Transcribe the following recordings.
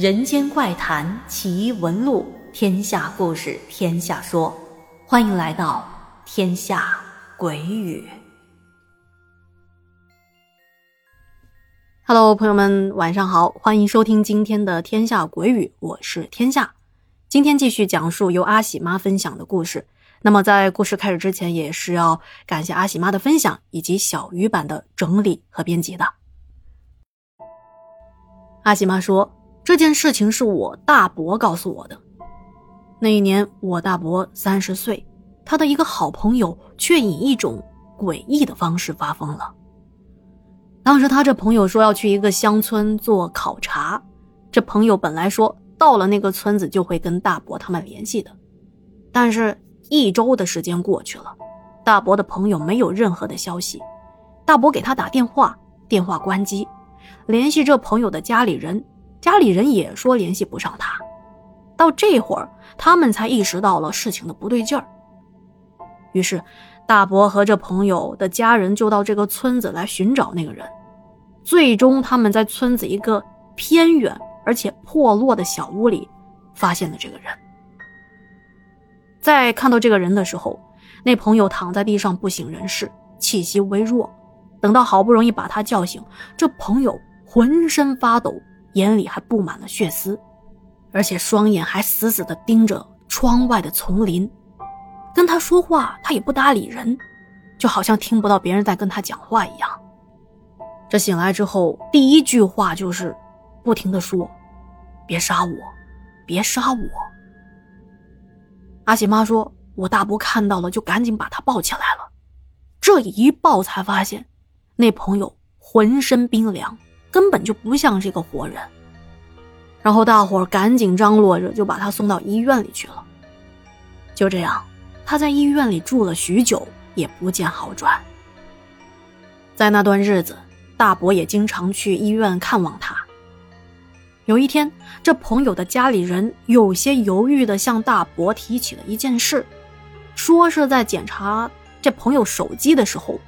人间怪谈奇闻录，天下故事天下说，欢迎来到天下鬼语。Hello，朋友们，晚上好，欢迎收听今天的天下鬼语，我是天下。今天继续讲述由阿喜妈分享的故事。那么在故事开始之前，也是要感谢阿喜妈的分享以及小鱼版的整理和编辑的。阿喜妈说。这件事情是我大伯告诉我的。那一年我大伯三十岁，他的一个好朋友却以一种诡异的方式发疯了。当时他这朋友说要去一个乡村做考察，这朋友本来说到了那个村子就会跟大伯他们联系的，但是一周的时间过去了，大伯的朋友没有任何的消息，大伯给他打电话，电话关机，联系这朋友的家里人。家里人也说联系不上他，到这会儿，他们才意识到了事情的不对劲儿。于是，大伯和这朋友的家人就到这个村子来寻找那个人。最终，他们在村子一个偏远而且破落的小屋里，发现了这个人。在看到这个人的时候，那朋友躺在地上不省人事，气息微弱。等到好不容易把他叫醒，这朋友浑身发抖。眼里还布满了血丝，而且双眼还死死地盯着窗外的丛林，跟他说话他也不搭理人，就好像听不到别人在跟他讲话一样。这醒来之后，第一句话就是不停地说：“别杀我，别杀我。”阿喜妈说：“我大伯看到了，就赶紧把他抱起来了。这一抱才发现，那朋友浑身冰凉。”根本就不像是个活人，然后大伙赶紧张罗着就把他送到医院里去了。就这样，他在医院里住了许久，也不见好转。在那段日子，大伯也经常去医院看望他。有一天，这朋友的家里人有些犹豫的向大伯提起了一件事，说是在检查这朋友手机的时候，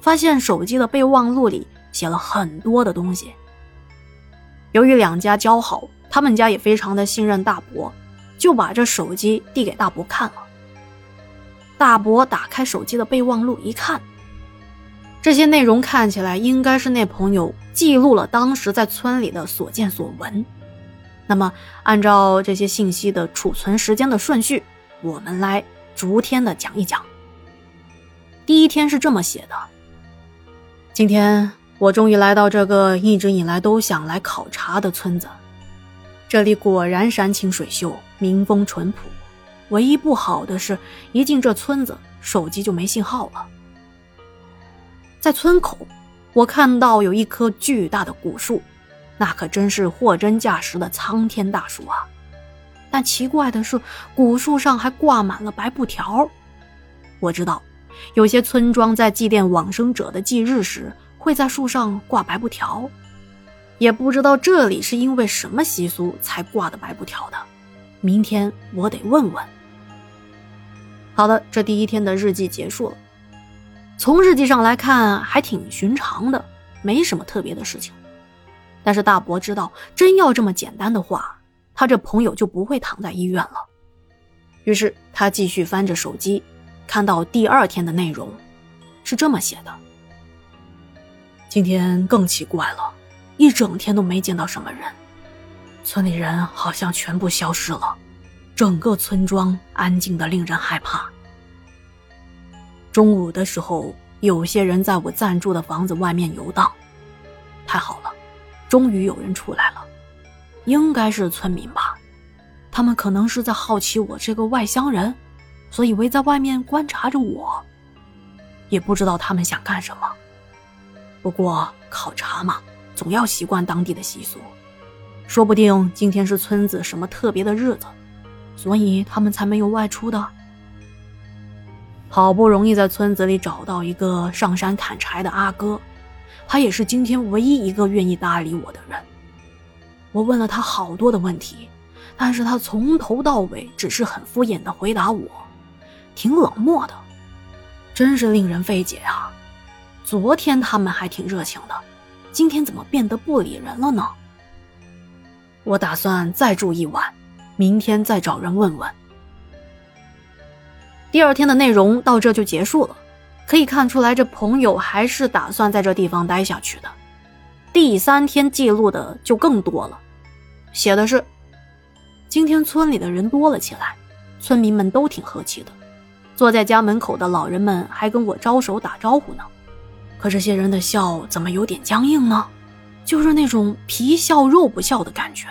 发现手机的备忘录里。写了很多的东西。由于两家交好，他们家也非常的信任大伯，就把这手机递给大伯看了。大伯打开手机的备忘录一看，这些内容看起来应该是那朋友记录了当时在村里的所见所闻。那么，按照这些信息的储存时间的顺序，我们来逐天的讲一讲。第一天是这么写的：今天。我终于来到这个一直以来都想来考察的村子，这里果然山清水秀，民风淳朴。唯一不好的是，一进这村子，手机就没信号了。在村口，我看到有一棵巨大的古树，那可真是货真价实的苍天大树啊！但奇怪的是，古树上还挂满了白布条。我知道，有些村庄在祭奠往生者的忌日时。会在树上挂白布条，也不知道这里是因为什么习俗才挂的白布条的。明天我得问问。好的，这第一天的日记结束了。从日记上来看，还挺寻常的，没什么特别的事情。但是大伯知道，真要这么简单的话，他这朋友就不会躺在医院了。于是他继续翻着手机，看到第二天的内容，是这么写的。今天更奇怪了，一整天都没见到什么人，村里人好像全部消失了，整个村庄安静的令人害怕。中午的时候，有些人在我暂住的房子外面游荡，太好了，终于有人出来了，应该是村民吧，他们可能是在好奇我这个外乡人，所以围在外面观察着我，也不知道他们想干什么。不过考察嘛，总要习惯当地的习俗，说不定今天是村子什么特别的日子，所以他们才没有外出的。好不容易在村子里找到一个上山砍柴的阿哥，他也是今天唯一一个愿意搭理我的人。我问了他好多的问题，但是他从头到尾只是很敷衍的回答我，挺冷漠的，真是令人费解啊。昨天他们还挺热情的，今天怎么变得不理人了呢？我打算再住一晚，明天再找人问问。第二天的内容到这就结束了，可以看出来这朋友还是打算在这地方待下去的。第三天记录的就更多了，写的是：今天村里的人多了起来，村民们都挺和气的，坐在家门口的老人们还跟我招手打招呼呢。可这些人的笑怎么有点僵硬呢？就是那种皮笑肉不笑的感觉，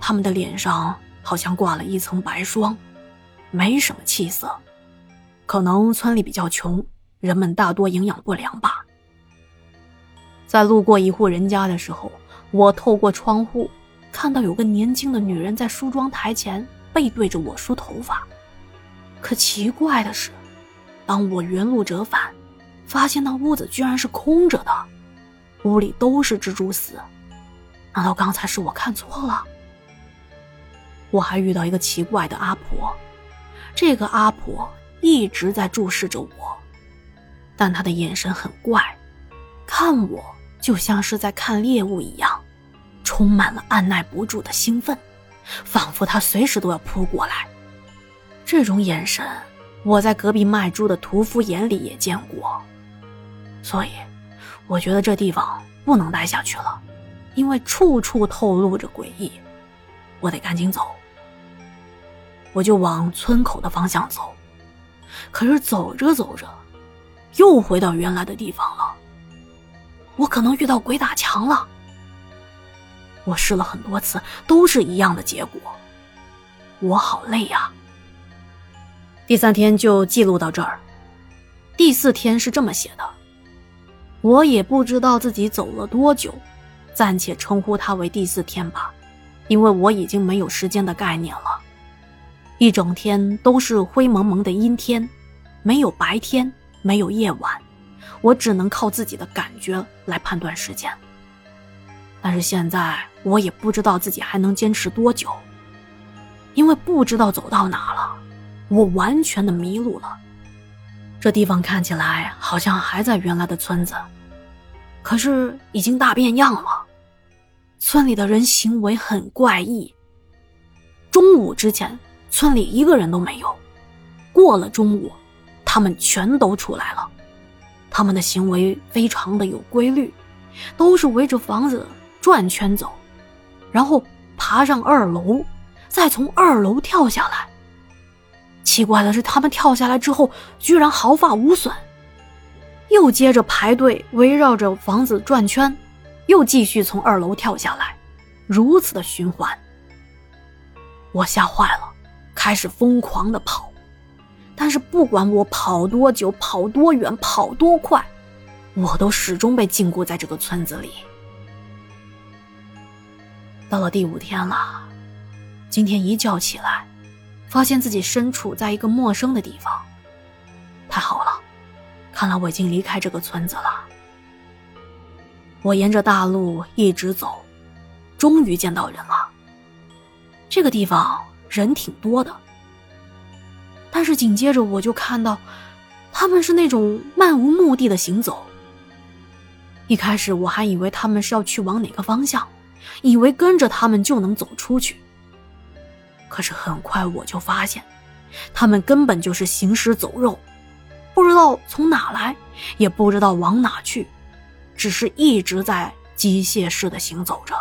他们的脸上好像挂了一层白霜，没什么气色。可能村里比较穷，人们大多营养不良吧。在路过一户人家的时候，我透过窗户看到有个年轻的女人在梳妆台前背对着我梳头发。可奇怪的是，当我原路折返，发现那屋子居然是空着的。屋里都是蜘蛛丝，难道刚才是我看错了？我还遇到一个奇怪的阿婆，这个阿婆一直在注视着我，但她的眼神很怪，看我就像是在看猎物一样，充满了按耐不住的兴奋，仿佛她随时都要扑过来。这种眼神，我在隔壁卖猪的屠夫眼里也见过，所以。我觉得这地方不能待下去了，因为处处透露着诡异，我得赶紧走。我就往村口的方向走，可是走着走着，又回到原来的地方了。我可能遇到鬼打墙了。我试了很多次，都是一样的结果。我好累呀。第三天就记录到这儿，第四天是这么写的。我也不知道自己走了多久，暂且称呼它为第四天吧，因为我已经没有时间的概念了。一整天都是灰蒙蒙的阴天，没有白天，没有夜晚，我只能靠自己的感觉来判断时间。但是现在我也不知道自己还能坚持多久，因为不知道走到哪了，我完全的迷路了。这地方看起来好像还在原来的村子。可是已经大变样了，村里的人行为很怪异。中午之前，村里一个人都没有；过了中午，他们全都出来了。他们的行为非常的有规律，都是围着房子转圈走，然后爬上二楼，再从二楼跳下来。奇怪的是，他们跳下来之后，居然毫发无损。又接着排队围绕着房子转圈，又继续从二楼跳下来，如此的循环。我吓坏了，开始疯狂的跑，但是不管我跑多久、跑多远、跑多快，我都始终被禁锢在这个村子里。到了第五天了，今天一觉起来，发现自己身处在一个陌生的地方，看来我已经离开这个村子了。我沿着大路一直走，终于见到人了。这个地方人挺多的，但是紧接着我就看到，他们是那种漫无目的的行走。一开始我还以为他们是要去往哪个方向，以为跟着他们就能走出去。可是很快我就发现，他们根本就是行尸走肉。不知道从哪来，也不知道往哪去，只是一直在机械式的行走着。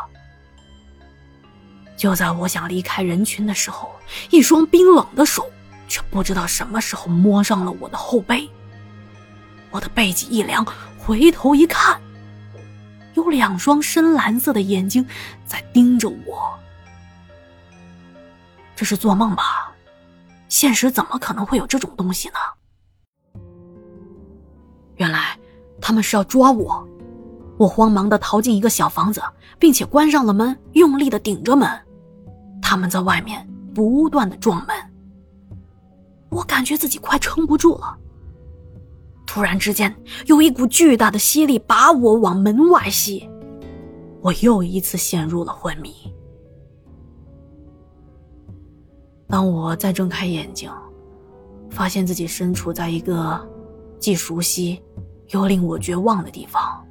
就在我想离开人群的时候，一双冰冷的手却不知道什么时候摸上了我的后背。我的背脊一凉，回头一看，有两双深蓝色的眼睛在盯着我。这是做梦吧？现实怎么可能会有这种东西呢？原来他们是要抓我，我慌忙的逃进一个小房子，并且关上了门，用力的顶着门。他们在外面不断的撞门，我感觉自己快撑不住了。突然之间，有一股巨大的吸力把我往门外吸，我又一次陷入了昏迷。当我再睁开眼睛，发现自己身处在一个。既熟悉，又令我绝望的地方。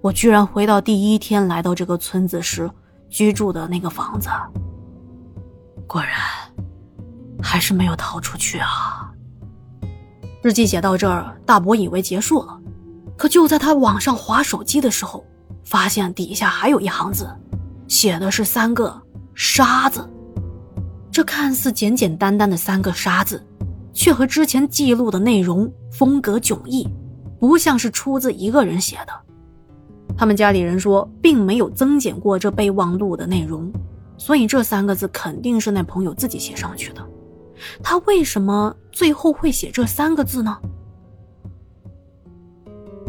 我居然回到第一天来到这个村子时居住的那个房子。果然，还是没有逃出去啊。日记写到这儿，大伯以为结束了，可就在他往上划手机的时候，发现底下还有一行字，写的是三个“沙”字。这看似简简单单的三个“沙”字，却和之前记录的内容风格迥异，不像是出自一个人写的。他们家里人说，并没有增减过这备忘录的内容，所以这三个字肯定是那朋友自己写上去的。他为什么最后会写这三个字呢？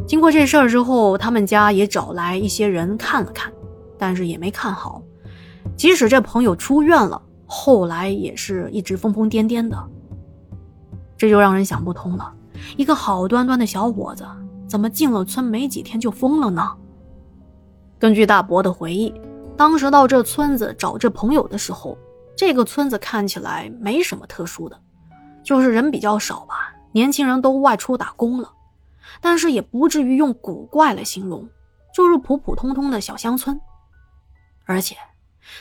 经过这事儿之后，他们家也找来一些人看了看，但是也没看好。即使这朋友出院了，后来也是一直疯疯癫癫的。这就让人想不通了：一个好端端的小伙子，怎么进了村没几天就疯了呢？根据大伯的回忆，当时到这村子找这朋友的时候。这个村子看起来没什么特殊的，就是人比较少吧，年轻人都外出打工了，但是也不至于用古怪来形容，就是普普通通的小乡村。而且，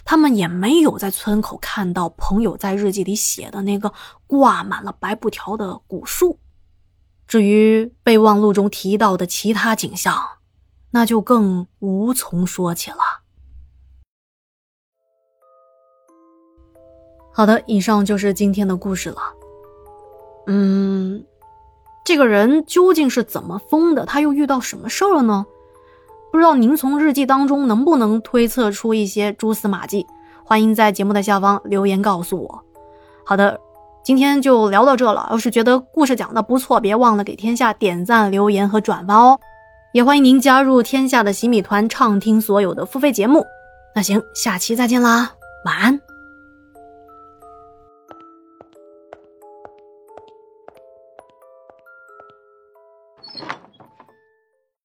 他们也没有在村口看到朋友在日记里写的那个挂满了白布条的古树。至于备忘录中提到的其他景象，那就更无从说起了。好的，以上就是今天的故事了。嗯，这个人究竟是怎么疯的？他又遇到什么事儿了呢？不知道您从日记当中能不能推测出一些蛛丝马迹？欢迎在节目的下方留言告诉我。好的，今天就聊到这了。要是觉得故事讲的不错，别忘了给天下点赞、留言和转发哦。也欢迎您加入天下的洗米团，畅听所有的付费节目。那行，下期再见啦，晚安。